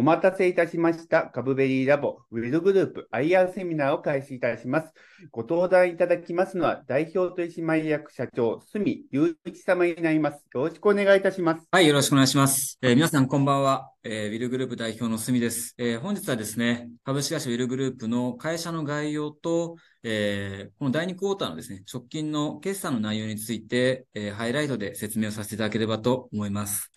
お待たせいたしました。カブベリーラボウィルグループ IR セミナーを開始いたします。ご登壇いただきますのは、代表取締役社長、住雄一様になります。よろしくお願いいたします。はい、よろしくお願いします。えー、皆さんこんばんは。えー、ウィルグループ代表の住です、えー、本日はですね、株式会社ウィルグループの会社の概要と、えー、この第2クォーターのですね、直近の決算の内容について、えー、ハイライトで説明をさせていただければと思います。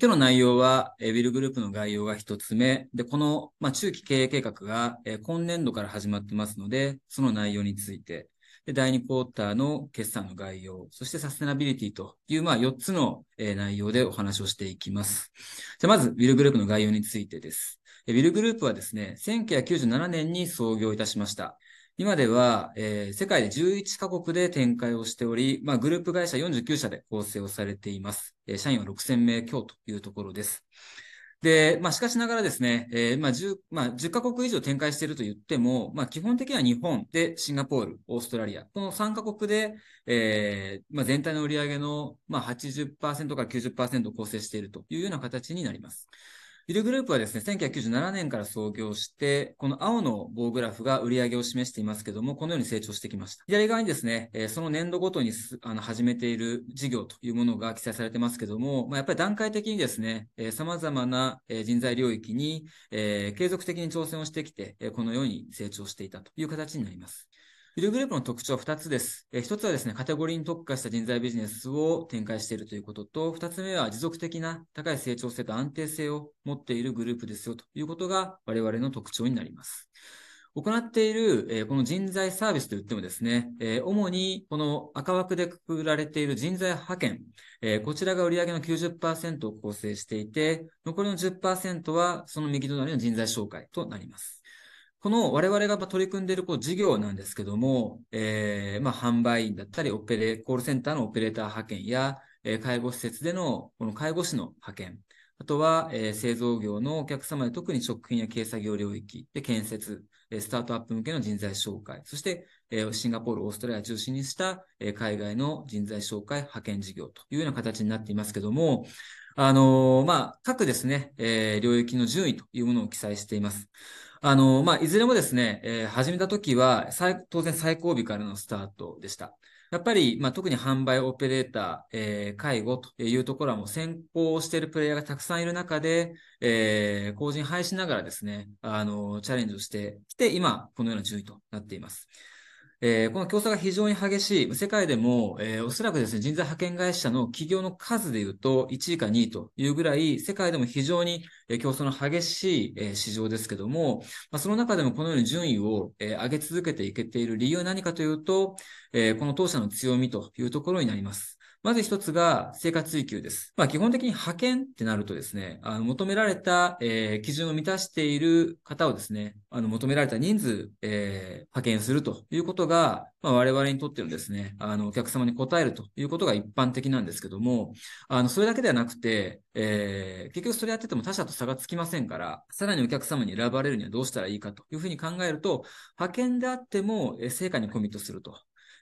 今日の内容は、えー、ウィルグループの概要が一つ目、で、この、まあ、中期経営計画が、えー、今年度から始まってますので、その内容について、第2クォーターの決算の概要、そしてサステナビリティという、まあ、4つの、内容でお話をしていきます。じゃまず、ウィルグループの概要についてです。ウィルグループはですね、1997年に創業いたしました。今では、えー、世界で11カ国で展開をしており、まあ、グループ会社49社で構成をされています。社員は6000名強というところです。で、まあ、しかしながらですね、えー、まあ、10、まあ、10カ国以上展開していると言っても、まあ、基本的には日本でシンガポール、オーストラリア、この3カ国で、えー、まあ、全体の売上の、まあ80%、から90%を構成しているというような形になります。ビルグループはですね、1997年から創業して、この青の棒グラフが売り上げを示していますけども、このように成長してきました。左側にですね、その年度ごとにあの始めている事業というものが記載されてますけども、まあ、やっぱり段階的にですね、様々な人材領域に継続的に挑戦をしてきて、このように成長していたという形になります。ビルグループの特徴は2つです。え1つはですね、カテゴリーに特化した人材ビジネスを展開しているということと、2つ目は持続的な高い成長性と安定性を持っているグループですよということが我々の特徴になります。行っている、この人材サービスといってもですね、主にこの赤枠でくくられている人材派遣、こちらが売上の90%を構成していて、残りの10%はその右隣の人材紹介となります。この我々が取り組んでいるこう事業なんですけども、えー、まあ、販売員だったり、オペレ、コールセンターのオペレーター派遣や、えー、介護施設でのこの介護士の派遣、あとは、えー、製造業のお客様で特に食品や軽作業領域で建設、スタートアップ向けの人材紹介、そして、えシンガポール、オーストラリアを中心にした、え海外の人材紹介、派遣事業というような形になっていますけども、あのまあ、各ですね、え領域の順位というものを記載しています。あの、まあ、いずれもですね、えー、始めた時は、当然最後尾からのスタートでした。やっぱり、まあ、特に販売オペレーター、えー、介護というところはもう先行しているプレイヤーがたくさんいる中で、えー、後人配しながらですね、あの、チャレンジをしてきて、今、このような順位となっています。えー、この競争が非常に激しい、世界でも、えー、おそらくですね、人材派遣会社の企業の数で言うと、1位か2位というぐらい、世界でも非常に、え、競争の激しい、え、市場ですけども、ま、その中でもこのように順位を、え、上げ続けていけている理由は何かというと、え、この当社の強みというところになります。まず一つが生活追求です。まあ基本的に派遣ってなるとですね、あの求められた、えー、基準を満たしている方をですね、あの求められた人数、えー、派遣するということが、まあ、我々にとってのですね、あのお客様に応えるということが一般的なんですけども、あのそれだけではなくて、えー、結局それやってても他社と差がつきませんから、さらにお客様に選ばれるにはどうしたらいいかというふうに考えると、派遣であっても成果にコミットすると。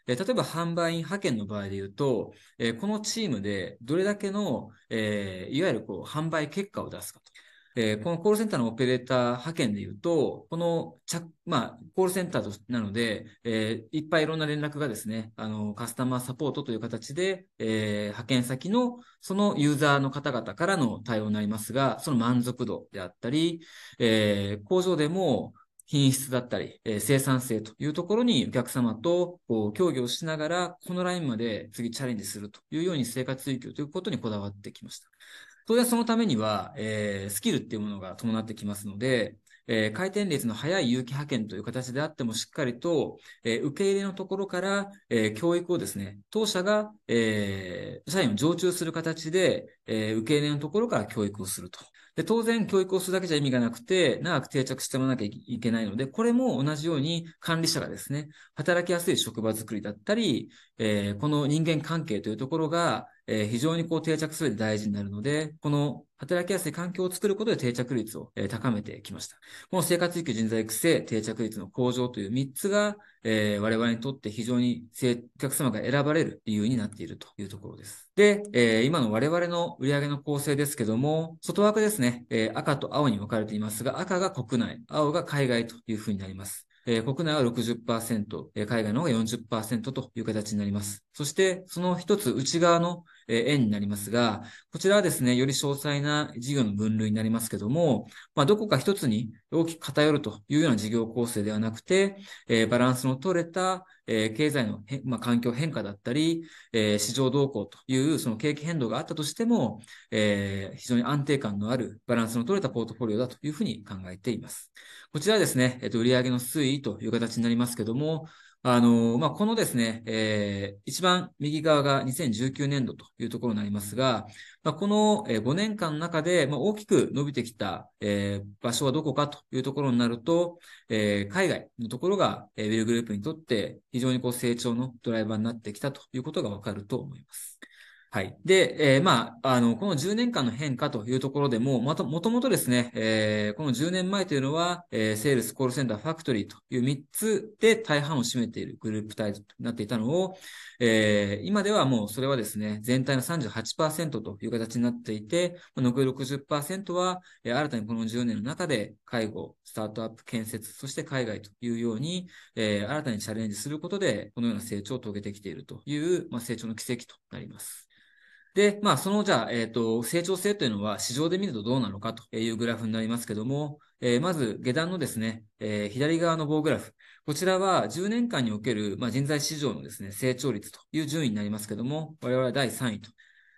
え例えば販売員派遣の場合で言うと、えこのチームでどれだけの、えいわゆるこう販売結果を出すかと。えー、このコールセンターのオペレーター派遣で言うと、このまあ、コールセンターなので、えー、いっぱいいろんな連絡がですね、あの、カスタマーサポートという形で、えー、派遣先のそのユーザーの方々からの対応になりますが、その満足度であったり、えー、工場でも、品質だったり、えー、生産性というところにお客様とこう協議をしながら、このラインまで次チャレンジするというように生活追求ということにこだわってきました。当然そのためには、えー、スキルっていうものが伴ってきますので、えー、回転率の速い有機派遣という形であってもしっかりと、えー、受け入れのところから、えー、教育をですね、当社が、え社員を常駐する形で、え受け入れのところから教育をすると。で、当然教育をするだけじゃ意味がなくて、長く定着してもらわなきゃいけないので、これも同じように管理者がですね、働きやすい職場づくりだったり、えー、この人間関係というところが、えー、非常にこう定着するで大事になるので、この働きやすい環境を作ることで定着率を、えー、高めてきました。この生活育休人材育成、定着率の向上という3つが、えー、我々にとって非常にお客様が選ばれる理由になっているというところです。で、えー、今の我々の売上の構成ですけども、外枠ですね、え、赤と青に分かれていますが、赤が国内、青が海外というふうになります。えー、国内は60%、えー、海外の方が40%という形になります。そして、その一つ内側の、円になりますが、こちらはですね、より詳細な事業の分類になりますけども、まあ、どこか一つに大きく偏るというような事業構成ではなくて、えー、バランスの取れた、えー、経済のまあ、環境変化だったり、えー、市場動向というその景気変動があったとしても、え、非常に安定感のあるバランスの取れたポートフォリオだというふうに考えています。こちらはですね、えっと、売上の推移という形になりますけども、あの、まあ、このですね、えー、一番右側が2019年度というところになりますが、まあ、この5年間の中で、まあ、大きく伸びてきた、えー、場所はどこかというところになると、えー、海外のところが、えー、ウェルグループにとって非常にこう成長のドライバーになってきたということがわかると思います。はい。で、えー、まあ、あの、この10年間の変化というところでも、また、もともとですね、えー、この10年前というのは、えー、セールス、コールセンター、ファクトリーという3つで大半を占めているグループ体となっていたのを、えー、今ではもうそれはですね、全体の38%という形になっていて、残り60%は、え、新たにこの10年の中で介護、スタートアップ、建設、そして海外というように、えー、新たにチャレンジすることで、このような成長を遂げてきているという、まあ、成長の奇跡となります。で、まあ、その、じゃあ、えっ、ー、と、成長性というのは市場で見るとどうなのかというグラフになりますけども、えー、まず、下段のですね、えー、左側の棒グラフ。こちらは10年間における、まあ、人材市場のですね、成長率という順位になりますけども、我々は第3位と。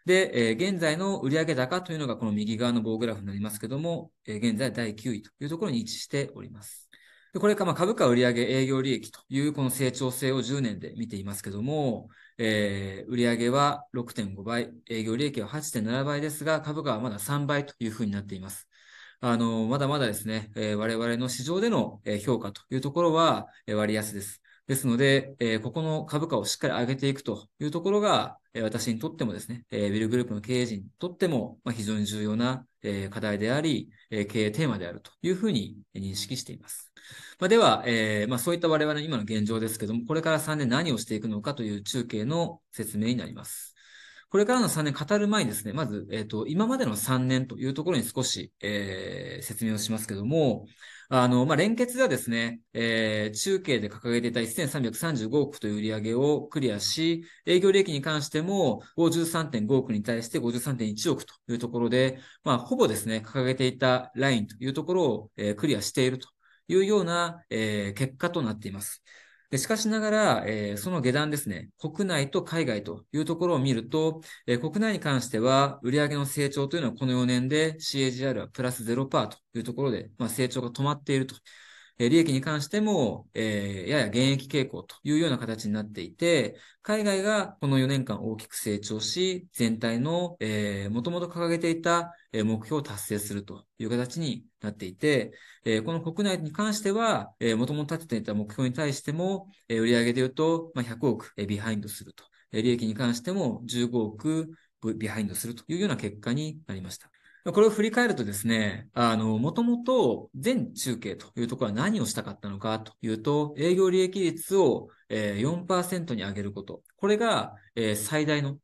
で、えー、現在の売上高というのがこの右側の棒グラフになりますけども、えー、現在第9位というところに位置しております。でこれか、まあ、株価売上営業利益というこの成長性を10年で見ていますけども、えー、売上は6.5倍、営業利益は8.7倍ですが、株価はまだ3倍というふうになっています。あの、まだまだですね、えー、我々の市場での評価というところは割安です。ですので、えー、ここの株価をしっかり上げていくというところが、えー、私にとってもですね、えー、ビルグループの経営陣にとっても、まあ、非常に重要な、えー、課題であり、えー、経営テーマであるというふうに認識しています。まあ、では、えー、まあ、そういった我々の今の現状ですけども、これから3年何をしていくのかという中継の説明になります。これからの3年語る前にですね、まず、えっ、ー、と、今までの3年というところに少し、えー、説明をしますけども、あの、まあ、連結ではですね、えー、中継で掲げていた1335億という売り上げをクリアし、営業利益に関しても53.5億に対して53.1億というところで、まあ、ほぼですね、掲げていたラインというところを、えー、クリアしているというような、えー、結果となっています。でしかしながら、えー、その下段ですね、国内と海外というところを見ると、えー、国内に関しては、売上の成長というのはこの4年で CAGR はプラス0%というところで、まあ、成長が止まっていると。利益に関しても、えー、やや減益傾向というような形になっていて、海外がこの4年間大きく成長し、全体の、えー、もともと掲げていた目標を達成するという形になっていて、え、この国内に関しては、えー、もともと立てていた目標に対しても、えー、売上で言うと、ま、100億、ビハインドすると。利益に関しても15億ビハインドするというような結果になりました。これを振り返るとですね、あの、もともと前中計というところは何をしたかったのかというと、営業利益率を、4%に上げること。これが、最大の、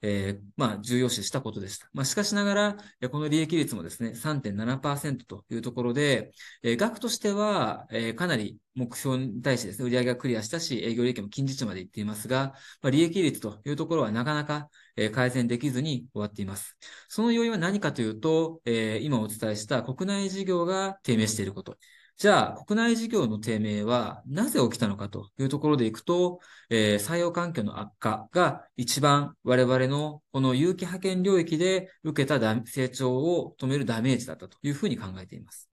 まあ、重要視したことでした。まあ、しかしながら、この利益率もですね、3.7%というところで、額としては、かなり目標に対してですね、売上がクリアしたし、営業利益も近似値までいっていますが、まあ、利益率というところはなかなか、え、改善できずに終わっています。その要因は何かというと、え、今お伝えした国内事業が低迷していること。じゃあ、国内事業の低迷はなぜ起きたのかというところでいくと、えー、採用環境の悪化が一番我々のこの有機派遣領域で受けた成長を止めるダメージだったというふうに考えています。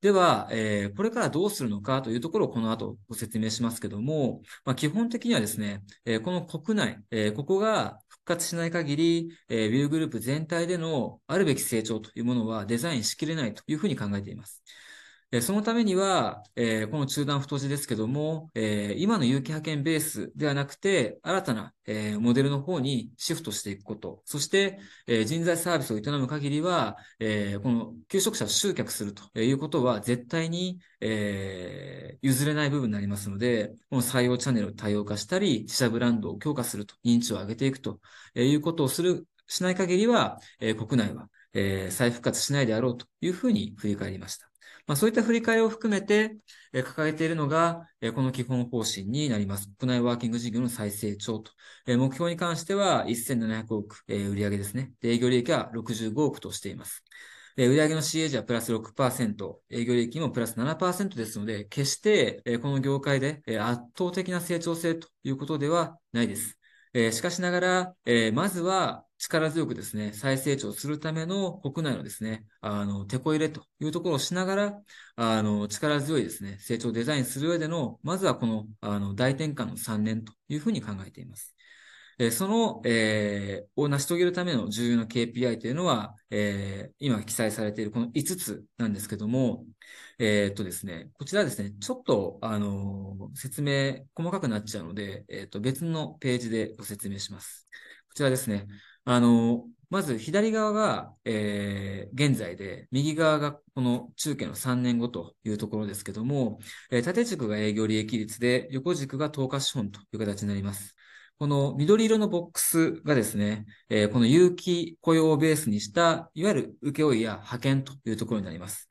では、えー、これからどうするのかというところをこの後ご説明しますけども、まあ、基本的にはですね、えー、この国内、えー、ここが活しない限り、えー、ビルグループ全体でのあるべき成長というものはデザインしきれないというふうに考えています。そのためには、え、この中断太字ですけども、え、今の有機派遣ベースではなくて、新たな、え、モデルの方にシフトしていくこと。そして、え人材サービスを営む限りは、えこの求職者を集客するということは絶対に、え譲れない部分になりますので、この採用チャンネルを多様化したり、自社ブランドを強化すると、認知を上げていくということをするしない限りは、え、国内は、え、再復活しないであろうというふうに振り返りました。まあ、そういった振り返りを含めて、えー、掲げているのが、え、この基本方針になります。国内ワーキング事業の再成長と。え、目標に関しては1700億、えー、売上ですね。で、営業利益は65億としています。え売上の CAG はプラス6%、営業利益もプラス7%ですので、決して、えこの業界で、え圧倒的な成長性ということではないです。えしかしながら、えまずは力強くですね、再成長するための国内のですね、あの、手こ入れというところをしながら、あの、力強いですね、成長デザインする上での、まずはこの、あの、大転換の3年というふうに考えています。えその、えー、を成し遂げるための重要な KPI というのは、えー、今記載されているこの5つなんですけども、えー、っとですね、こちらですね、ちょっと、あの説明細かくなっちゃうので、えっと、別のページでご説明します。こちらですね、あのまず左側が、えー、現在で、右側がこの中継の3年後というところですけども、えー、縦軸が営業利益率で、横軸が投下資本という形になります。この緑色のボックスがですね、えー、この有機雇用をベースにした、いわゆる請負や派遣というところになります。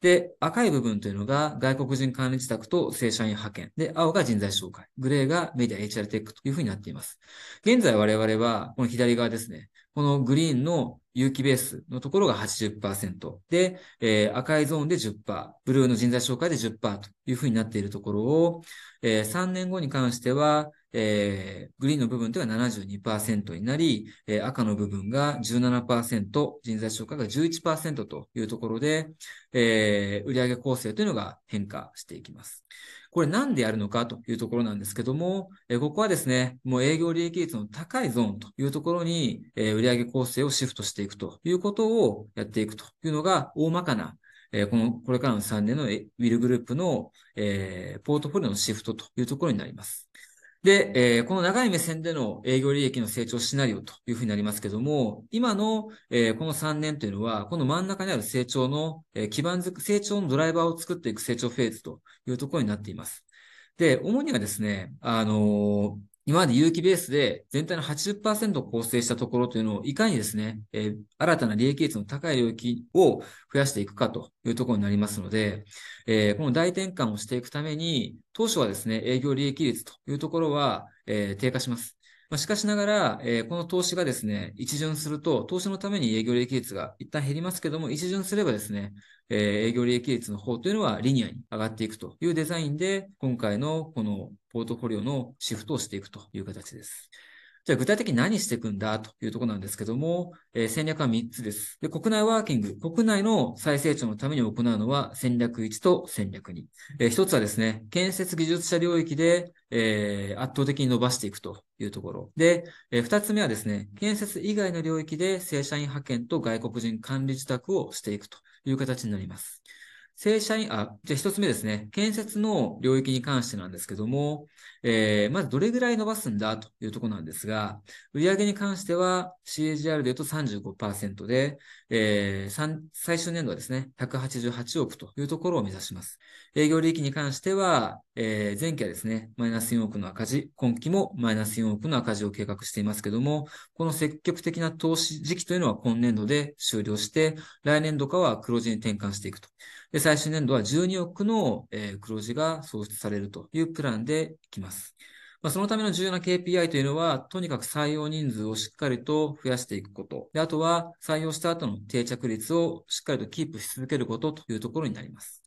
で、赤い部分というのが外国人管理自宅と正社員派遣。で、青が人材紹介。グレーがメディア HR テックというふうになっています。現在我々は、この左側ですね。このグリーンの有機ベースのところが80%で、えー、赤いゾーンで10%、ブルーの人材紹介で10%というふうになっているところを、えー、3年後に関しては、えー、グリーンの部分では72%になり、えー、赤の部分が17%、人材紹介が11%というところで、えー、売上構成というのが変化していきます。これなんでやるのかというところなんですけども、えここはですね、もう営業利益率の高いゾーンというところに、え売上構成をシフトしていくということをやっていくというのが大まかなえこの、これからの3年のウィルグループの、えー、ポートフォリオのシフトというところになります。で、えー、この長い目線での営業利益の成長シナリオというふうになりますけども、今の、えー、この3年というのは、この真ん中にある成長の、えー、基盤づく、成長のドライバーを作っていく成長フェーズというところになっています。で、主にはですね、あの今まで有機ベースで全体の80%を構成したところというのをいかにですね、えー、新たな利益率の高い領域を増やしていくかというところになりますので、えー、この大転換をしていくために、当初はですね、営業利益率というところは、えー、低下します。まあ、しかしながら、えー、この投資がですね、一巡すると、投資のために営業利益率が一旦減りますけども、一巡すればですね、えー、営業利益率の方というのはリニアに上がっていくというデザインで、今回のこのポートフォリオのシフトをしていくという形です。じゃあ具体的に何していくんだというところなんですけども、えー、戦略は3つです。で、国内ワーキング、国内の再成長のために行うのは戦略1と戦略2。えー、1つはですね、建設技術者領域で、えー、圧倒的に伸ばしていくというところ。で、えー、2つ目はですね、建設以外の領域で正社員派遣と外国人管理自宅をしていくという形になります。正社員、あ、じゃあ一つ目ですね。建設の領域に関してなんですけども、えー、まずどれぐらい伸ばすんだというところなんですが、売上に関しては CAGR で言うと35%で、えー、最終年度はですね、188億というところを目指します。営業利益に関しては、えー、前期はですね、マイナス4億の赤字、今期もマイナス4億の赤字を計画していますけども、この積極的な投資時期というのは今年度で終了して、来年度かは黒字に転換していくと。で、最終年度は12億の、えー、黒字が創出されるというプランでいきます。まあ、そのための重要な KPI というのは、とにかく採用人数をしっかりと増やしていくこと。で、あとは採用した後の定着率をしっかりとキープし続けることというところになります。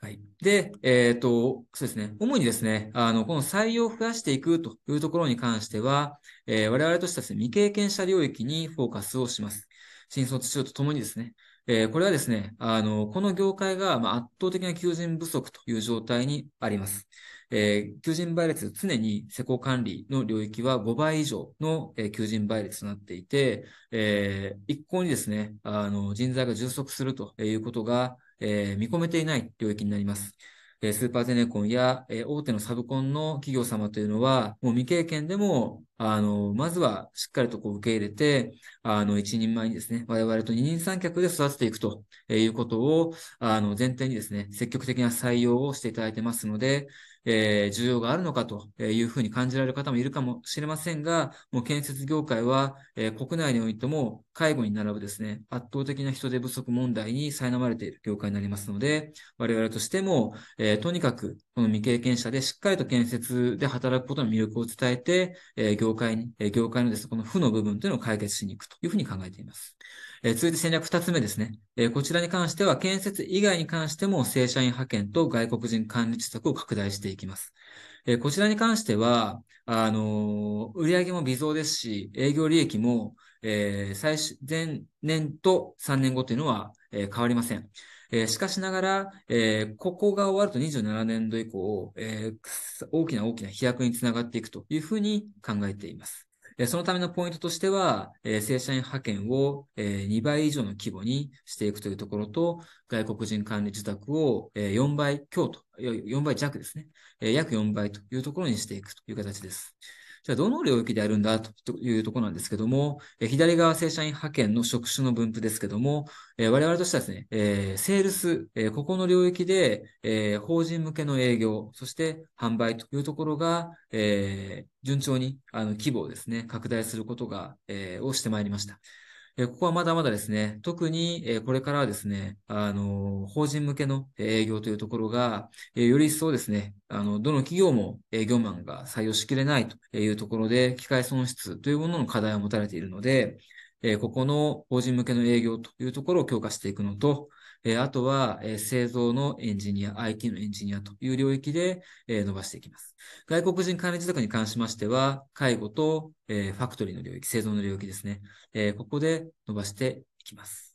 はい。で、えっ、ー、と、そうですね。主にですね、あの、この採用を増やしていくというところに関しては、えー、我々としてはですね、未経験者領域にフォーカスをします。新卒中とともにですね、えー、これはですね、あの、この業界が、ま圧倒的な求人不足という状態にあります。えー、求人倍率、常に施工管理の領域は5倍以上の、えー、求人倍率となっていて、え、一向にですね、あの、人材が充足するということが、え、見込めていない領域になります。スーパーゼネコンや、大手のサブコンの企業様というのは、もう未経験でもあの、まずはしっかりとこう受け入れて、あの、一人前にですね、我々と二人三脚で育てていくということを、あの、前提にですね、積極的な採用をしていただいてますので、えー、需要があるのかというふうに感じられる方もいるかもしれませんが、もう建設業界は、えー、国内においても介護に並ぶですね、圧倒的な人手不足問題に苛まれている業界になりますので、我々としても、えー、とにかくこの未経験者でしっかりと建設で働くことの魅力を伝えて、え業界に、え業界のですね、この負の部分というのを解決しに行くというふうに考えています。え続いて戦略二つ目ですね。えこちらに関しては、建設以外に関しても正社員派遣と外国人管理施策を拡大していきます。えこちらに関しては、あの売上も微増ですし、営業利益も、えー、最初、前年と3年後というのは、え変わりません。えしかしながら、えー、ここが終わると27年度以降、えー、大きな大きな飛躍につながっていくというふうに考えています。そのためのポイントとしては、正社員派遣を2倍以上の規模にしていくというところと、外国人管理受託を4倍強と、4倍弱ですね。約4倍というところにしていくという形です。じゃあ、どの領域であるんだというところなんですけども、え左側正社員派遣の職種の分布ですけども、え我々としてはですね、えセールス、えここの領域で、え法人向けの営業、そして販売というところが、え順調にあの規模をですね、拡大することが、えをしてまいりました。ここはまだまだですね、特にこれからはですね、あの、法人向けの営業というところが、より一層ですね、あの、どの企業も営業マンが採用しきれないというところで、機械損失というものの課題を持たれているので、ここの法人向けの営業というところを強化していくのと、えあとは、え製造のエンジニア、IT のエンジニアという領域で、え伸ばしていきます。外国人管理自宅に関しましては、介護と、えファクトリーの領域、製造の領域ですね。えここで伸ばしていきます。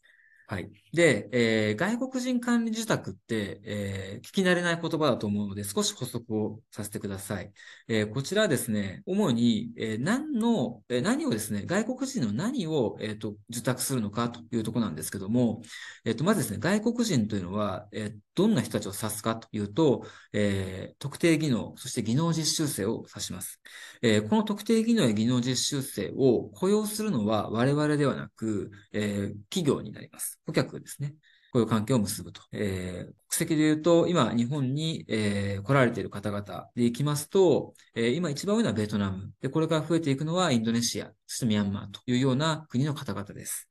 はい。で、えー、外国人管理受託って、えー、聞き慣れない言葉だと思うので、少し補足をさせてください。えー、こちらはですね、主に、え、何の、え、何をですね、外国人の何を、えー、と、受託するのかというところなんですけども、えっ、ー、と、まずですね、外国人というのは、え、どんな人たちを指すかというと、え、特定技能、そして技能実習生を指します。え、この特定技能や技能実習生を雇用するのは我々ではなく、え、企業になります。顧客ですね。雇用関係を結ぶと。えー、国籍で言うと、今、日本に、えー、来られている方々で行きますと、えー、今一番上のはベトナム。で、これから増えていくのはインドネシア、そしてミャンマーというような国の方々です。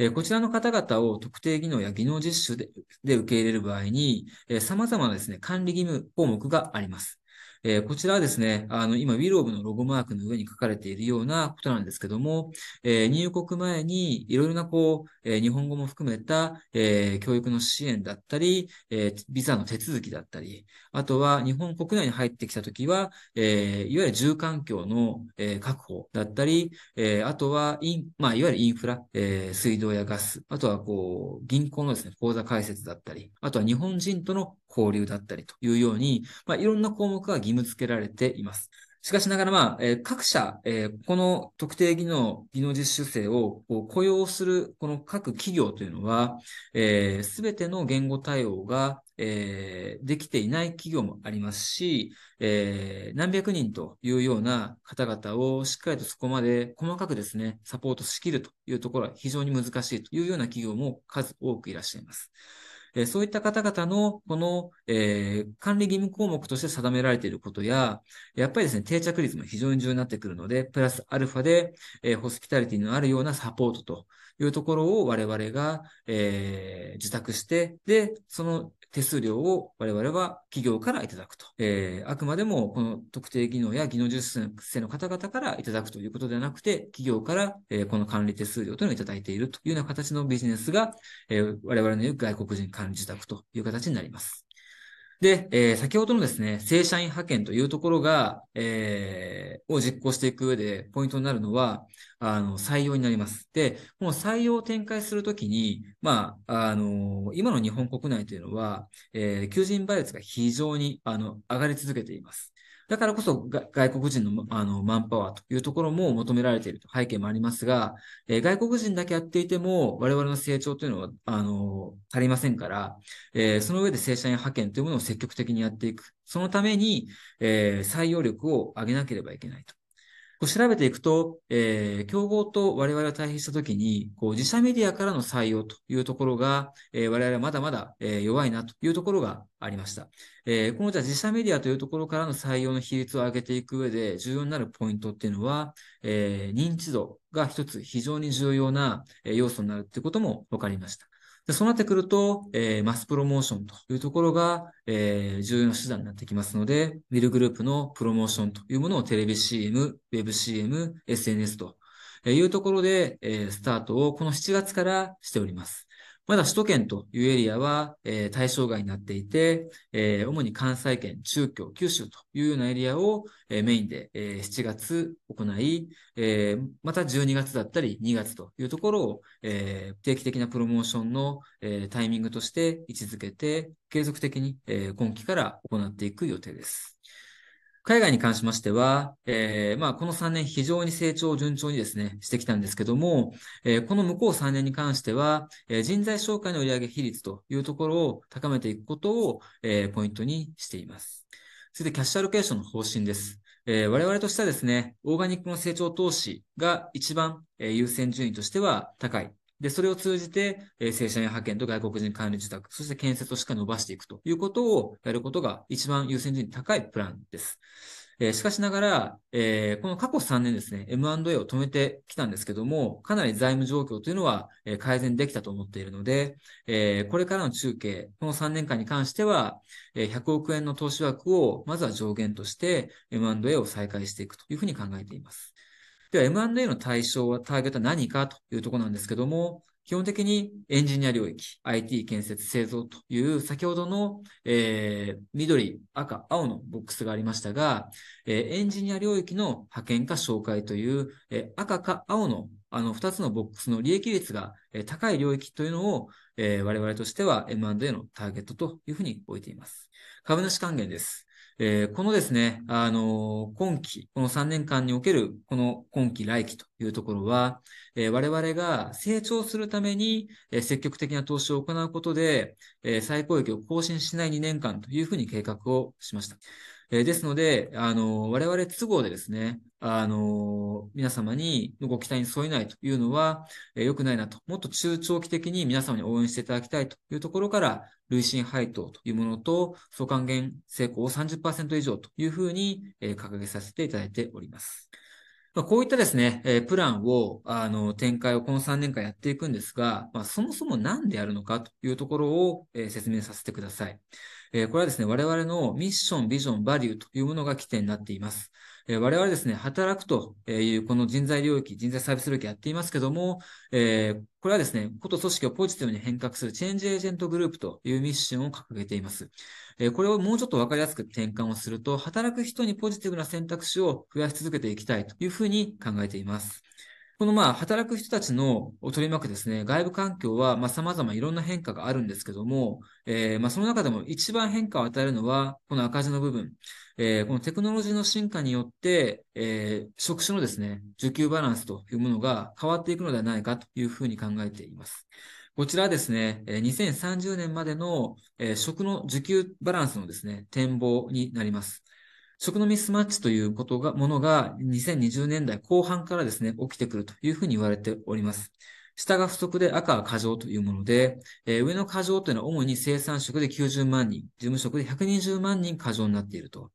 えこちらの方々を特定技能や技能実習でで受け入れる場合に、え様々なですね、管理義務項目があります。えー、こちらはですね、あの、今、ウィローブのロゴマークの上に書かれているようなことなんですけども、えー、入国前にいろいろな、こう、えー、日本語も含めた、え教育の支援だったり、えビザの手続きだったり、あとは日本国内に入ってきたときは、えいわゆる住環境の、え確保だったり、えあとはイン、まあ、いわゆるインフラ、え水道やガス、あとは、こう、銀行のですね、口座開設だったり、あとは日本人との交流だったりというように、まあ、いろんな項目が義務務付けられています。しかしながら、まあ、えー、各社、えー、この特定技能、技能実習生を雇用する、この各企業というのは、す、えー、べ、ての言語対応が、えー、できていない企業もありますし、えー、何百人というような方々をしっかりとそこまで細かくですね、サポートしきるというところは非常に難しいというような企業も数多くいらっしゃいます。えそういった方々の、この、えー、管理義務項目として定められていることや、やっぱりですね、定着率も非常に重要になってくるので、プラスアルファで、えー、ホスピタリティのあるようなサポートというところを我々が、えー、受託して、で、その手数料を我々は企業からいただくと。えー、あくまでもこの特定技能や技能実践の方々からいただくということではなくて、企業から、えー、この管理手数料というのをいただいているというような形のビジネスが、えー、我々の言う外国人管理受託という形になります。で、えー、先ほどのですね、正社員派遣というところが、えー、を実行していく上でポイントになるのは、あの、採用になります。で、この採用を展開するときに、まあ、あの、今の日本国内というのは、えー、求人倍率が非常に、あの、上がり続けています。だからこそ外国人のあのマンパワーというところも求められている背景もありますが、えー、外国人だけやっていても我々の成長というのはあの足りませんから、えー、その上で正社員派遣というものを積極的にやっていく。そのために、えー、採用力を上げなければいけないと。こう調べていくと、えー、競合と我々が対比したときに、こう自社メディアからの採用というところが、えー、我々はまだまだ、えー、弱いなというところがありました。えー、このじゃ自社メディアというところからの採用の比率を上げていく上で重要になるポイントっていうのは、えー、認知度が一つ非常に重要な要素になるっていうことも分かりました。でそうなってくると、えー、マスプロモーションというところが、えー、重要な手段になってきますので、ウィルグループのプロモーションというものをテレビ CM、ウェブ CM、SNS というところで、えー、スタートをこの7月からしております。まだ首都圏というエリアは、えー、対象外になっていて、えー、主に関西圏、中京、九州というようなエリアを、えー、メインで、えー、7月行い、えー、また12月だったり2月というところを、えー、定期的なプロモーションの、えー、タイミングとして位置づけて、継続的に、えー、今期から行っていく予定です。海外に関しましては、えー、まあ、この3年非常に成長を順調にですね、してきたんですけども、えー、この向こう3年に関しては、えー、人材紹介の売上比率というところを高めていくことを、え、ポイントにしています。それでキャッシュアロケーションの方針です。え、我々としてはですね、オーガニックの成長投資が一番、え、優先順位としては高い。で、それを通じて、えー、正社員派遣と外国人管理受託、そして建設をしっかり伸ばしていくということをやることが一番優先順位高いプランです。え、しかしながら、えー、この過去3年ですね、M&A を止めてきたんですけども、かなり財務状況というのは、え、改善できたと思っているので、えー、これからの中継、この3年間に関しては、え、100億円の投資枠をまずは上限として M&A を再開していくというふうに考えています。では M&A の対象は、ターゲットは何かというところなんですけども、基本的にエンジニア領域、IT 建設製造という先ほどの、えー、緑、赤、青のボックスがありましたが、えー、エンジニア領域の派遣か紹介という、えー、赤か青のあの2つのボックスの利益率が、え、高い領域というのを、えー、我々としては M&A のターゲットというふうに置いています。株主還元です。えー、このですね、あの、今期、この3年間における、この今期来期というところは、えー、我々が成長するために、え積極的な投資を行うことで、え最高益を更新しない2年間というふうに計画をしました。えですので、あの、我々都合でですね、あの、皆様にご期待に添えないというのは、え良くないなと。もっと中長期的に皆様に応援していただきたいというところから、累進配当というものと、総還元成功を30%以上というふうに、え掲げさせていただいております。まあ、こういったですね、えプランを、あの、展開をこの3年間やっていくんですが、まあ、そもそも何でやるのかというところを、え説明させてください。えこれはですね、我々のミッション、ビジョン、バリューというものが起点になっています。え我々ですね、働くというこの人材領域、人材サービス領域やっていますけども、え、これはですね、こと組織をポジティブに変革するチェンジエージェントグループというミッションを掲げています。えこれをもうちょっとわかりやすく転換をすると、働く人にポジティブな選択肢を増やし続けていきたいというふうに考えています。このまあ、働く人たちの取り巻くですね、外部環境はまあ様々いろんな変化があるんですけども、えー、まあその中でも一番変化を与えるのは、この赤字の部分。えー、このテクノロジーの進化によって、えー、職種のですね、需給バランスというものが変わっていくのではないかというふうに考えています。こちらはですね、2030年までの食の需給バランスのですね、展望になります。食のミスマッチということが、ものが2020年代後半からですね、起きてくるというふうに言われております。下が不足で赤は過剰というもので、えー、上の過剰というのは主に生産職で90万人、事務職で120万人過剰になっていると。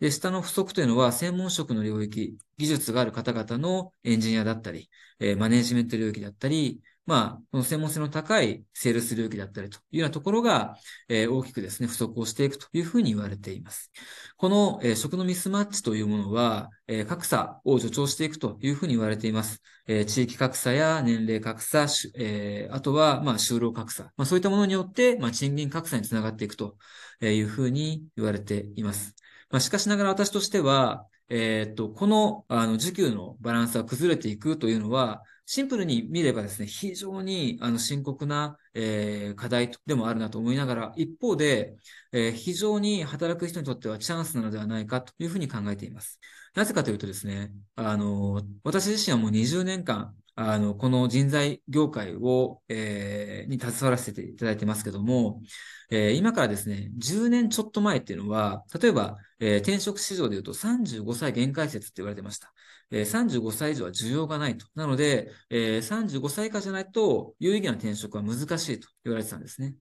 で、下の不足というのは専門職の領域、技術がある方々のエンジニアだったり、えー、マネジメント領域だったり、まあ、この専門性の高いセールス領域だったりというようなところが、えー、大きくですね、不足をしていくというふうに言われています。この、えー、食のミスマッチというものは、えー、格差を助長していくというふうに言われています。えー、地域格差や年齢格差、えー、あとは、まあ、就労格差。まあ、そういったものによって、まあ、賃金格差につながっていくというふうに言われています。まあ、しかしながら私としては、えっと、この、あの、需給のバランスが崩れていくというのは、シンプルに見ればですね、非常にあの深刻な、えー、課題でもあるなと思いながら、一方で、えー、非常に働く人にとってはチャンスなのではないかというふうに考えています。なぜかというとですね、あの、私自身はもう20年間、あの、この人材業界を、えー、に携わらせていただいてますけども、えー、今からですね、10年ちょっと前っていうのは、例えば、えー、転職市場で言うと35歳限界説って言われてました。えー、35歳以上は需要がないと。なので、えー、35歳以下じゃないと有意義な転職は難しいと言われてたんですね。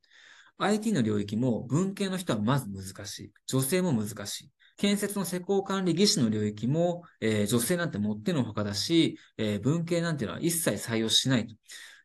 IT の領域も文系の人はまず難しい。女性も難しい。建設の施工管理技師の領域も、えー、女性なんてもってのほかだし、えー、文系なんていうのは一切採用しないと。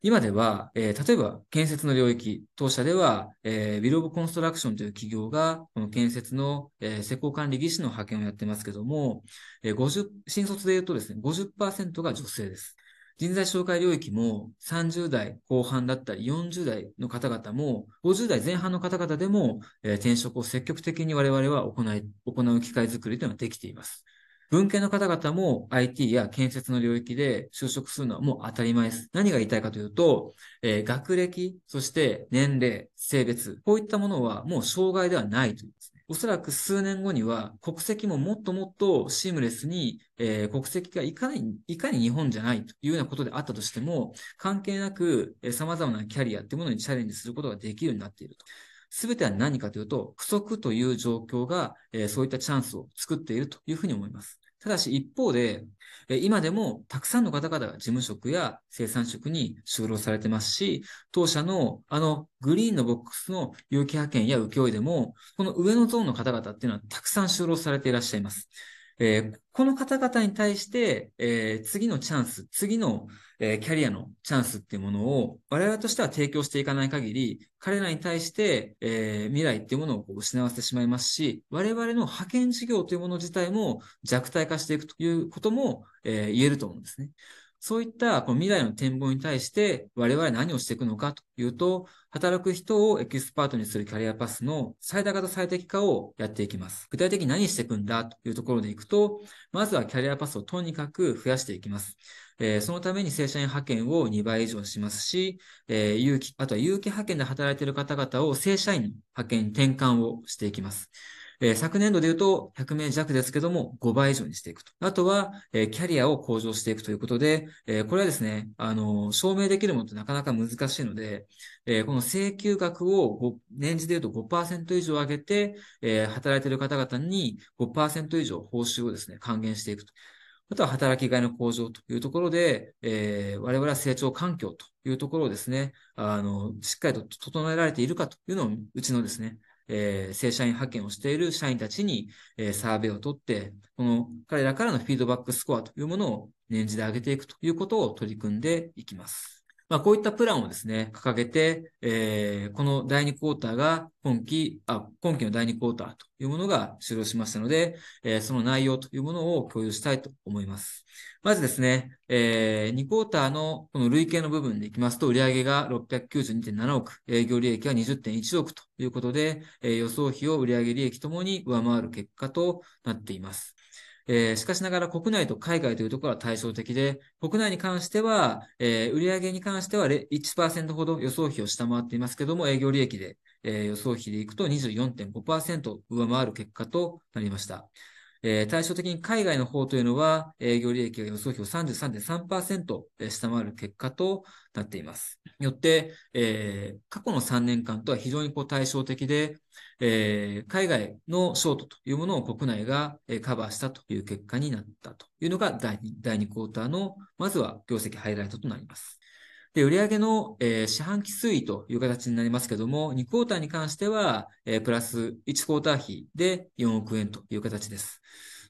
今では、えー、例えば建設の領域、当社では、えー、ビルオブコンストラクションという企業が、この建設の、えー、施工管理技師の派遣をやってますけども、えー、50、新卒で言うとですね、50%が女性です。人材紹介領域も30代後半だったり40代の方々も50代前半の方々でも、えー、転職を積極的に我々は行い、行う機会づくりというのができています。文系の方々も IT や建設の領域で就職するのはもう当たり前です。何が言いたいかというと、えー、学歴、そして年齢、性別、こういったものはもう障害ではないというですね。おそらく数年後には国籍ももっともっとシームレスに、えー、国籍がいかに、いかに日本じゃないというようなことであったとしても、関係なく、えー、様々なキャリアっていうものにチャレンジすることができるようになっていると。全ては何かというと、不足という状況が、えー、そういったチャンスを作っているというふうに思います。ただし一方で、今でもたくさんの方々が事務職や生産職に就労されてますし、当社のあのグリーンのボックスの有機派遣や請負でも、この上のゾーンの方々っていうのはたくさん就労されていらっしゃいます。えー、この方々に対して、えー、次のチャンス、次の、えー、キャリアのチャンスっていうものを我々としては提供していかない限り、彼らに対して、え未来っていうものをこう失わせてしまいますし、我々の派遣事業というもの自体も弱体化していくということも、え言えると思うんですね。そういったこの未来の展望に対して我々は何をしていくのかというと、働く人をエキスパートにするキャリアパスの最大型最適化をやっていきます。具体的に何していくんだというところでいくと、まずはキャリアパスをとにかく増やしていきます。えー、そのために正社員派遣を2倍以上しますし、えー、有機、あとは有機派遣で働いている方々を正社員派遣に転換をしていきます。えー、昨年度で言うと100名弱ですけども、5倍以上にしていくと。あとは、えー、キャリアを向上していくということで、えー、これはですね、あの証明できるものってなかなか難しいので、えこの請求額を年次で言うと5%以上上げて、え働いている方々に5%以上報酬をですね、還元していくと。あとは働きがいの向上というところで、えー、我々は成長環境というところをですね、あの、しっかりと整えられているかというのを、うちのですね、えー、正社員派遣をしている社員たちに、えー、サーベイを取って、この彼らからのフィードバックスコアというものを年次で上げていくということを取り組んでいきます。まあ、こういったプランをですね、掲げて、えー、この第2クォーターが今期、あ、今期の第2クォーターというものが終了しましたので、えー、その内容というものを共有したいと思います。まずですね、えー、2クォーターのこの累計の部分でいきますと、売上が692.7億、営業利益は20.1億ということで、えー、予想費を売上利益ともに上回る結果となっています。えー、しかしながら国内と海外というところは対照的で、国内に関しては、えー、売上に関しては1%ほど予想費を下回っていますけども、営業利益で、えー、予想費でいくと24.5%上回る結果となりました。えー、対照的に海外の方というのは、営業利益が予想費を33.3%下回る結果となっています。よって、えー、過去の3年間とは非常にこう対照的で、えー、海外のショートというものを国内がカバーしたという結果になったというのが第 2, 第2クォーターの、まずは業績ハイライトとなります。で、売上の、えー、四半期推移という形になりますけども、2クォーターに関しては、えー、プラス1クォーター比で4億円という形です。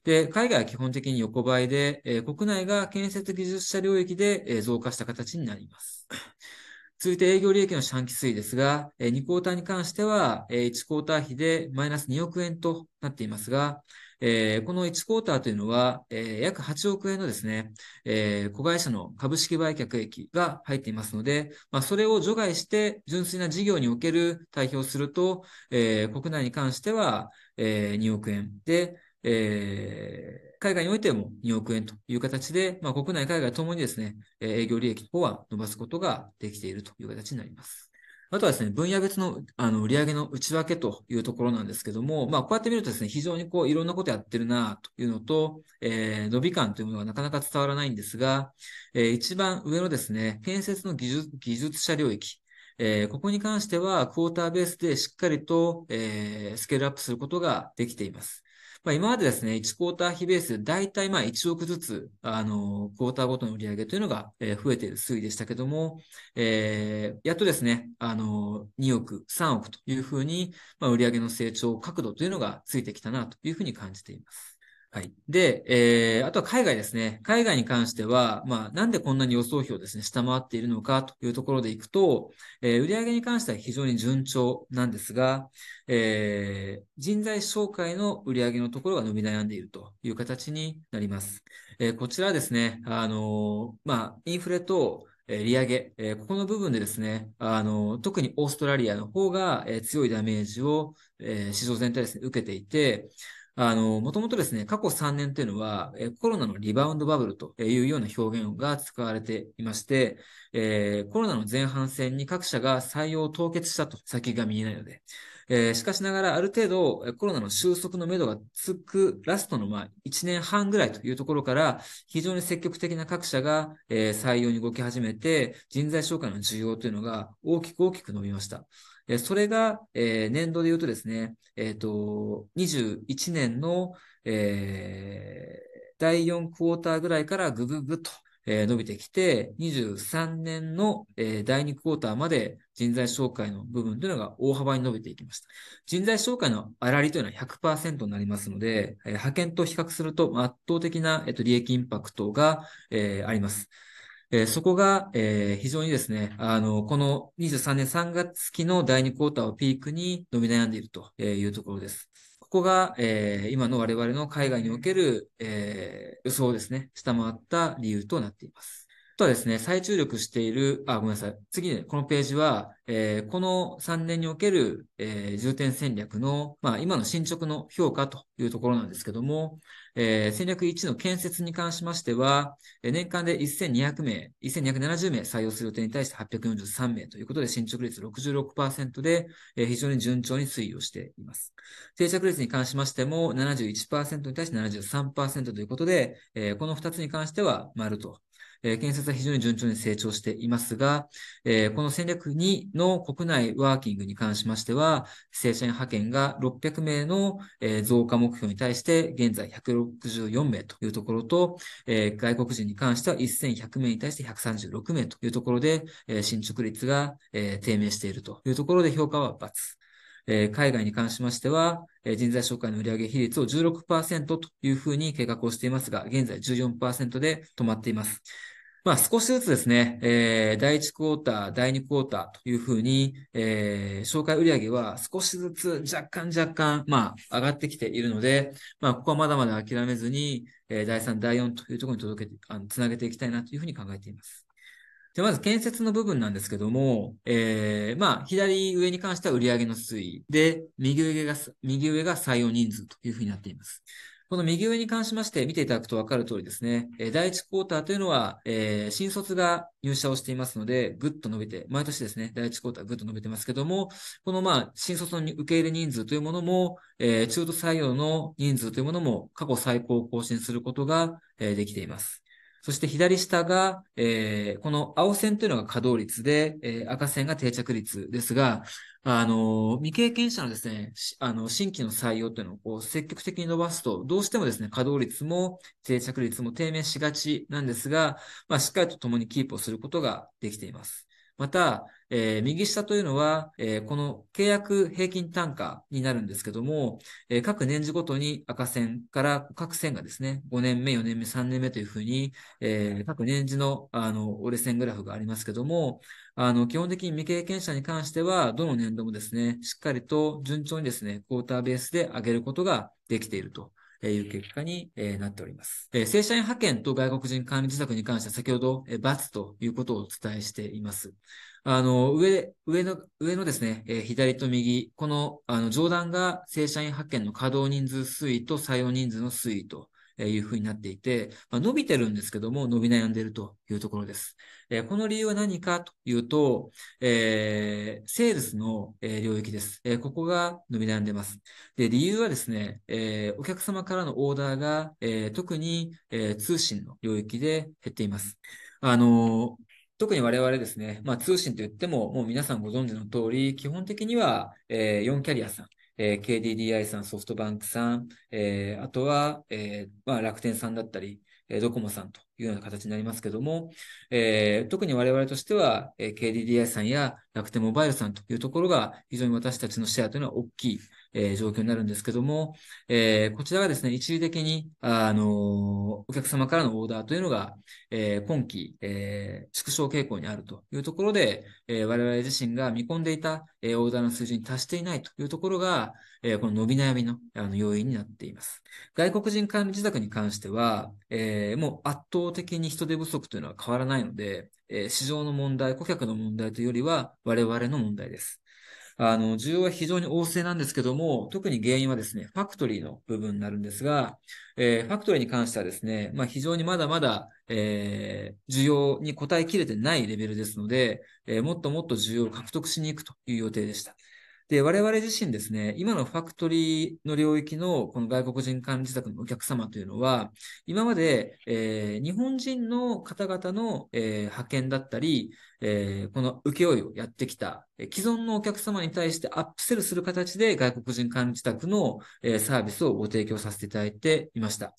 で、海外は基本的に横ばいで、えー、国内が建設技術者領域で、えー、増加した形になります。続いて営業利益の四半期推移ですが、えー、2クォーターに関しては、えー、1クォーター比でマイナス2億円となっていますが、えー、この1クォーターというのは、えー、約8億円のですね、えー、子会社の株式売却益が入っていますので、まあ、それを除外して純粋な事業における対比をすると、えー、国内に関しては、えー、2億円で、えー、海外においても2億円という形で、まあ、国内、海外ともにですね、営業利益の方は伸ばすことができているという形になります。あとはですね、分野別のあの売上の内訳というところなんですけども、まあ、こうやって見るとですね、非常にこういろんなことやってるなというのと、えー、伸び感というものがなかなか伝わらないんですが、えー、一番上のですね、建設の技術技術者領域、えー、ここに関しては、クォーターベースでしっかりと、えー、スケールアップすることができています。まあ、今までですね、1クォーター比ベースで大体まあ1億ずつ、あの、クォーターごとの売り上げというのが、えー、増えている推移でしたけども、えー、やっとですね、あの、2億、3億というふうに、まあ、売上の成長角度というのがついてきたなというふうに感じています。はい。で、えー、あとは海外ですね。海外に関しては、まあ、なんでこんなに予想費をですね、下回っているのかというところでいくと、えー、売上に関しては非常に順調なんですが、えー、人材紹介の売上のところが伸び悩んでいるという形になります。えー、こちらですね、あのー、まあ、インフレと、え利上げ、えここの部分でですね、あの、特にオーストラリアの方が、え強いダメージを、え市場全体ですね、受けていて、あの、もともとですね、過去3年というのは、えコロナのリバウンドバブルというような表現が使われていまして、えー、コロナの前半戦に各社が採用を凍結したと先が見えないので、えー、しかしながらある程度コロナの収束のめどがつくラストのまあ1年半ぐらいというところから非常に積極的な各社が、えー、採用に動き始めて人材紹介の需要というのが大きく大きく伸びました。それが、え、年度で言うとですね、えっ、ー、と、21年の、えー、第4クォーターぐらいからぐぐぐと、え、伸びてきて、23年の、え、第2クォーターまで人材紹介の部分というのが大幅に伸びていきました。人材紹介の粗利というのは100%になりますので、え、派遣と比較すると圧倒的な、えっと、利益インパクトが、え、あります。えー、そこが、えー、非常にですね、あの、この23年3月期の第2クォーターをピークに伸び悩んでいるというところです。ここが、えー、今の我々の海外における、えー、予想をですね、下回った理由となっています。とはですね、再注力している、あ、ごめんなさい。次ね、このページは、えー、この3年における、えー、重点戦略の、まあ、今の進捗の評価というところなんですけども、えー、戦略1の建設に関しましては、年間で1200名、1270名採用する予定に対して843名ということで進捗率66%で、えー、非常に順調に推移をしています。定着率に関しましても71%に対して73%ということで、えー、この2つに関しては丸とえー、建設は非常に順調に成長していますが、えー、この戦略2の国内ワーキングに関しましては、正社員派遣が600名の、えー、増加目標に対して、現在164名というところと、え外国人に関しては1100名に対して136名というところで、え進捗率が、え低迷しているというところで評価は×。え海外に関しましては、え人材紹介の売上比率を16%というふうに計画をしていますが、現在14%で止まっています。まあ少しずつですね、えー、第1クォーター、第2クォーターというふうに、えー、紹介売上は少しずつ若干若干、まあ上がってきているので、まあここはまだまだ諦めずに、えー、第3、第4というところに届けて、あの、つなげていきたいなというふうに考えています。で、まず建設の部分なんですけども、えー、まあ、左上に関しては売上の推移で、右上が、右上が採用人数というふうになっています。この右上に関しまして見ていただくと分かる通りですね、え第1クォーターというのは、えー、新卒が入社をしていますので、ぐっと伸びて、毎年ですね、第1クォーターぐっと伸びてますけども、このまあ、新卒の受け入れ人数というものも、えー、中途採用の人数というものも過去最高を更新することが、えー、できています。そして左下が、えー、この青線というのが稼働率で、えー、赤線が定着率ですが、あの、未経験者のですね、あの、新規の採用というのをこう積極的に伸ばすと、どうしてもですね、稼働率も定着率も低迷しがちなんですが、まあ、しっかりと共にキープをすることができています。また、えー、右下というのは、えー、この契約平均単価になるんですけども、えー、各年次ごとに赤線から各線がですね、5年目、4年目、3年目というふうに、え各年次のあの折れ線グラフがありますけども、あの基本的に未経験者に関しては、どの年度もですね、しっかりと順調にですね、クォーターベースで上げることができていると。いう結果になっております。正社員派遣と外国人管理自宅に関しては先ほど×ということをお伝えしています。あの、上、上の、上のですね、え左と右、この、あの、上段が正社員派遣の稼働人数推移と採用人数の推移というふうになっていて、まあ、伸びてるんですけども、伸び悩んでるというところです。えこの理由は何かというと、えー、セールスの、え領域です、えここが伸び悩んでます。で、理由はですね、えお客様からのオーダーが、え特に、え通信の領域で減っています。あの特に我々ですね、まあ、通信といっても、もう皆さんご存知の通り、基本的には、えー、4キャリアさん、えー、KDDI さん、ソフトバンクさん、えー、あとは、えー、まあ、楽天さんだったり、えドコモさんというような形になりますけども、えー、特に我々としては、えー、KDDI さんや楽天モバイルさんというところが非常に私たちのシェアというのは大きい、えー、状況になるんですけども、えー、こちらがですね、一時的に、あの、お客様からのオーダーというのが、えー、今期、えー、縮小傾向にあるというところで、えー、我々自身が見込んでいた、えー、オーダーの数字に達していないというところが、えー、この伸び悩みのあの要因になっています。外国人管理自宅に関しては、えー、もう圧倒的に人手不足というのは変わらないので、えー、市場の問題、顧客の問題というよりは我々の問題です。あの、需要は非常に旺盛なんですけども、特に原因はですね、ファクトリーの部分になるんですが、えー、ファクトリーに関してはですね、まあ、非常にまだまだ、えー、需要に応えきれてないレベルですので、えー、もっともっと需要を獲得しに行くという予定でした。で、我々自身ですね、今のファクトリーの領域のこの外国人管理自宅のお客様というのは、今まで、えー、日本人の方々の、えー、派遣だったり、えー、この請負をやってきた、既存のお客様に対してアップセルする形で外国人管理宅の、えサービスをご提供させていただいていました。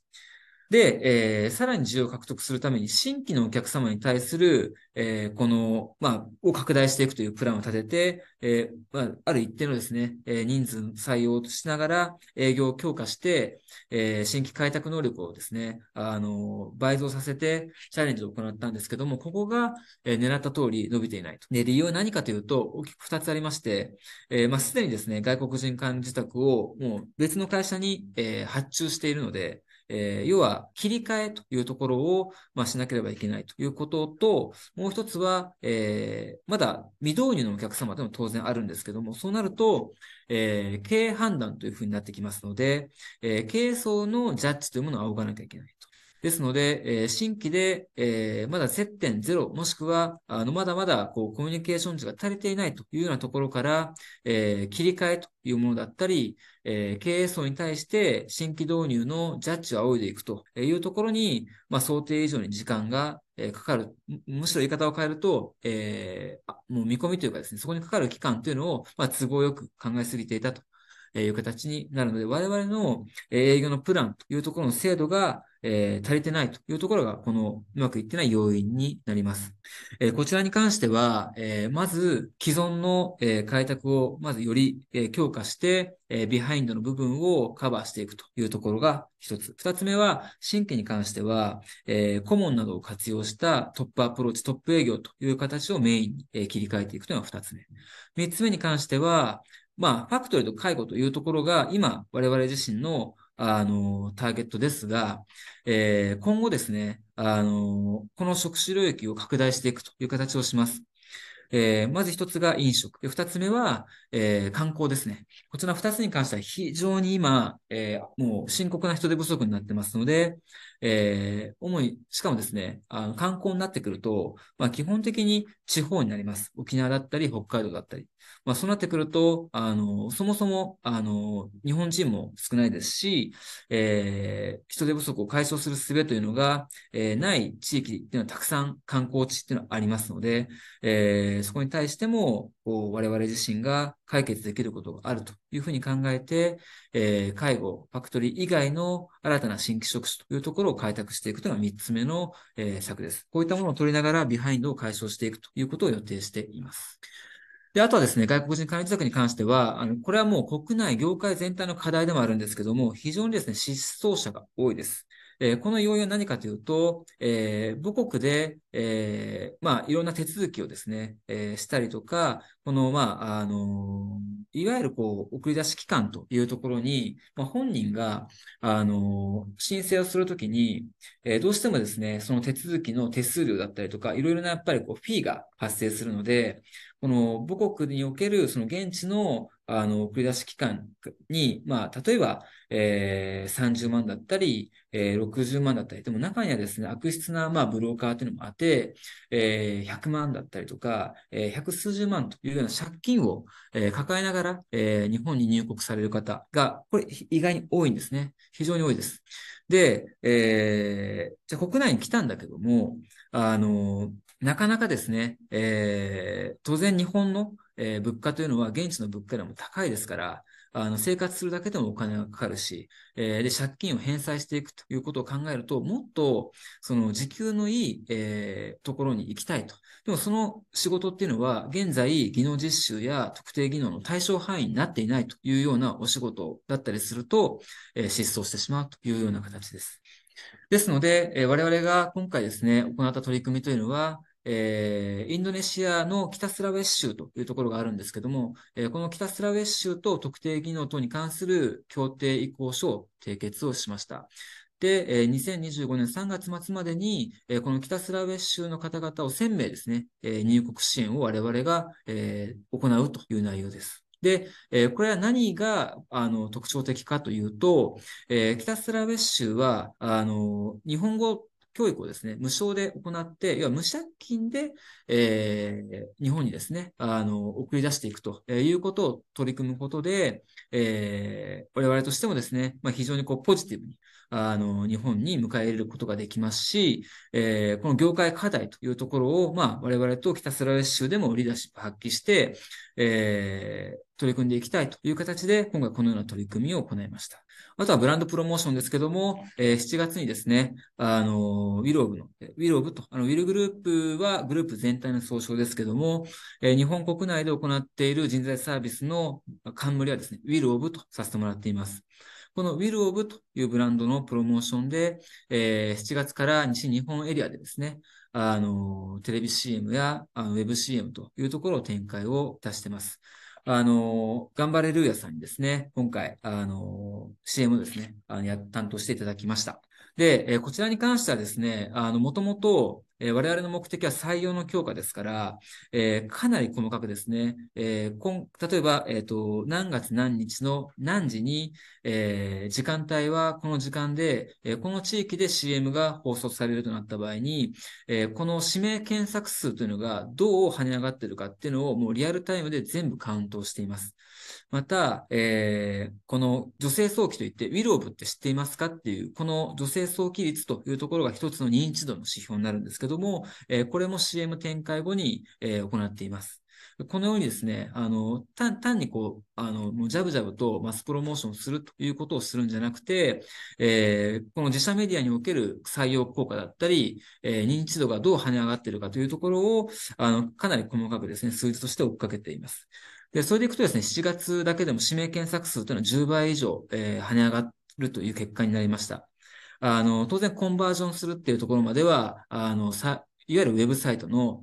で、えー、さらに需要を獲得するために新規のお客様に対する、えー、この、まあ、を拡大していくというプランを立てて、えー、まあ、ある一定のですね、えー、人数採用しながら営業を強化して、えー、新規開拓能力をですね、あの、倍増させてチャレンジを行ったんですけども、ここが、えー、狙った通り伸びていないと。で、理由は何かというと、大きく二つありまして、えー、まあ、すでにですね、外国人管理自宅をもう別の会社に、えー、発注しているので、えー、要は切り替えというところを、まあ、しなければいけないということと、もう一つは、えー、まだ未導入のお客様でも当然あるんですけども、そうなると、えー、経営判断というふうになってきますので、え経営層のジャッジというものを仰がなきゃいけない。ですので、えー、新規で、えー、まだ接点ゼロ、もしくは、あの、まだまだ、こう、コミュニケーション値が足りていないというようなところから、えー、切り替えというものだったり、えー、経営層に対して新規導入のジャッジを仰いでいくというところに、まあ、想定以上に時間が、え、かかる。むしろ言い方を変えると、えー、もう見込みというかですね、そこにかかる期間というのを、まあ、都合よく考えすぎていたという形になるので、我々の営業のプランというところの精度が、えー、足りてないというところが、このうまくいってない要因になります。えー、こちらに関しては、えー、まず既存の、え開拓をまずより、え強化して、えビハインドの部分をカバーしていくというところが一つ。二つ目は、新規に関しては、え顧問などを活用したトップアプローチ、トップ営業という形をメインに、え切り替えていくというのが二つ目。三つ目に関しては、まあ、ファクトリーと介護というところが、今、我々自身のあの、ターゲットですが、えー、今後ですね、あの、この職種領域を拡大していくという形をします。えー、まず一つが飲食。二つ目は、えー、観光ですね。こちら二つに関しては非常に今、えー、もう深刻な人手不足になってますので、えー、主に、しかもですね、あの観光になってくると、まあ基本的に地方になります。沖縄だったり、北海道だったり。まあそうなってくると、あの、そもそも、あの、日本人も少ないですし、えー、人手不足を解消する術というのが、えー、ない地域っていうのはたくさん観光地っていうのはありますので、えー、そこに対しても、こう我々自身が解決できることがあるというふうに考えて、えー、介護、ファクトリー以外の新たな新規職種というところを開拓していくというのが3つ目の、えー、策です。こういったものを取りながらビハインドを解消していくということを予定しています。で、あとはですね、外国人管理自宅に関しては、あの、これはもう国内、業界全体の課題でもあるんですけども、非常にですね、失踪者が多いです。え、この要因は何かというと、え、母国で、え、まあ、いろんな手続きをですね、えしたりとか、この、まあ、あのいわゆるこう、送り出し機関というところに、まあ、本人が、あの申請をするときに、えどうしてもですね、その手続きの手数料だったりとか、いろいろなやっぱりこう、フィーが発生するので、この母国におけるその現地のあの、送り出し期間に、まあ、例えば、えー、30万だったり、えー、60万だったり、でも中にはですね、悪質な、まあ、ブローカーっていうのもあって、えー、100万だったりとか、えー、百数十万というような借金を、えー、抱えながら、えー、日本に入国される方が、これ意外に多いんですね。非常に多いです。で、えー、じゃあ国内に来たんだけども、あの、なかなかですね、えー、当然日本の、えー、物価というのは現地の物価よりも高いですから、あの、生活するだけでもお金がかかるし、えー、で、借金を返済していくということを考えると、もっと、その、時給のいい、えー、ところに行きたいと。でも、その仕事っていうのは、現在、技能実習や特定技能の対象範囲になっていないというようなお仕事だったりすると、えー、失踪してしまうというような形です。ですので、えー、我々が今回ですね、行った取り組みというのは、えー、インドネシアの北スラウェッ州というところがあるんですけども、えー、この北スラウェッ州と特定技能等に関する協定移行書を締結をしました。で、えー、2025年3月末までに、えー、この北スラウェッ州の方々を1000名ですね、えー、入国支援を我々が、えー、行うという内容です。で、えー、これは何があの特徴的かというと、えー、北スラウェッ州はあの日本語教育をですね、無償で行って、要は無借金で、えー、日本にですね、あの、送り出していくということを取り組むことで、えー、我々としてもですね、まあ、非常にこうポジティブに、あの、日本に迎え入れることができますし、えー、この業界課題というところを、まあ、我々と北スラウェス州でもリーダーシップ発揮して、えー、取り組んでいきたいという形で、今回このような取り組みを行いました。あとはブランドプロモーションですけども、えー、7月にですね、あの、ウィローブの、ウィローブと、あの、ウィルグループはグループ全体の総称ですけども、えー、日本国内で行っている人材サービスの冠はですね、ウィルオブとさせてもらっています。この Will of というブランドのプロモーションで、えー、7月から西日本エリアでですね、あの、テレビ CM やあのウェブ CM というところを展開を出してます。あの、頑張れルーヤさんにですね、今回、あの、CM ですね、あの担当していただきました。で、え、こちらに関してはですね、あの、もともと、え、我々の目的は採用の強化ですから、え、かなり細かくですね、えー、例えば、えっ、と、何月何日の何時に、え時間帯はこの時間で、えこの地域で CM が放送されるとなった場合に、えこの指名検索数というのがどう跳ね上がっているかっていうのをもうリアルタイムで全部カウントしています。また、えー、この女性早期といって、ウィルオブって知っていますかっていう、この女性早期率というところが一つの認知度の指標になるんですけども、えー、これも CM 展開後に、えー、行っています。このようにですね、あの、単単にこう、あの、もうジャブジャブとマスプロモーションするということをするんじゃなくて、えー、この自社メディアにおける採用効果だったり、えー、認知度がどう跳ね上がっているかというところを、あの、かなり細かくですね、数字として追っかけています。で、それでいくとですね、7月だけでも指名検索数というのは10倍以上、えー、跳ね上がるという結果になりました。あの、当然コンバージョンするっていうところまでは、あの、さ、いわゆるウェブサイトの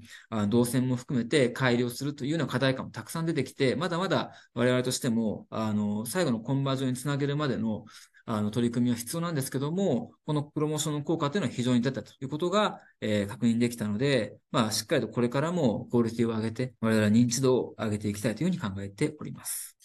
動線も含めて改良するというような課題感もたくさん出てきて、まだまだ我々としても、あの、最後のコンバージョンにつなげるまでのあの、取り組みは必要なんですけども、このプロモーションの効果というのは非常に出たということが、えー、確認できたので、まあ、しっかりとこれからもクオリティを上げて、我々は認知度を上げていきたいというふうに考えております。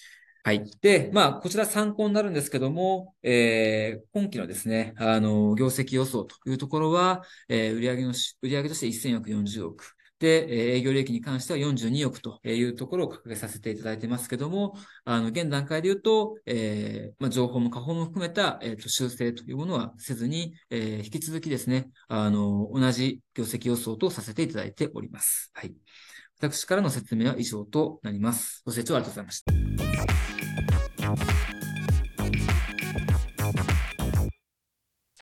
はい。で、まあ、こちら参考になるんですけども、えー、今期のですね、あの、業績予想というところは、えー、売上の、売上として1440億。で、営業利益に関しては42億というところを掲げさせていただいてますけども、あの、現段階で言うと、えー、まあ、情報も下方も含めた、えっ、ー、と、修正というものはせずに、えー、引き続きですね、あの、同じ業績予想とさせていただいております。はい。私からの説明は以上となります。ご清聴ありがとうございました。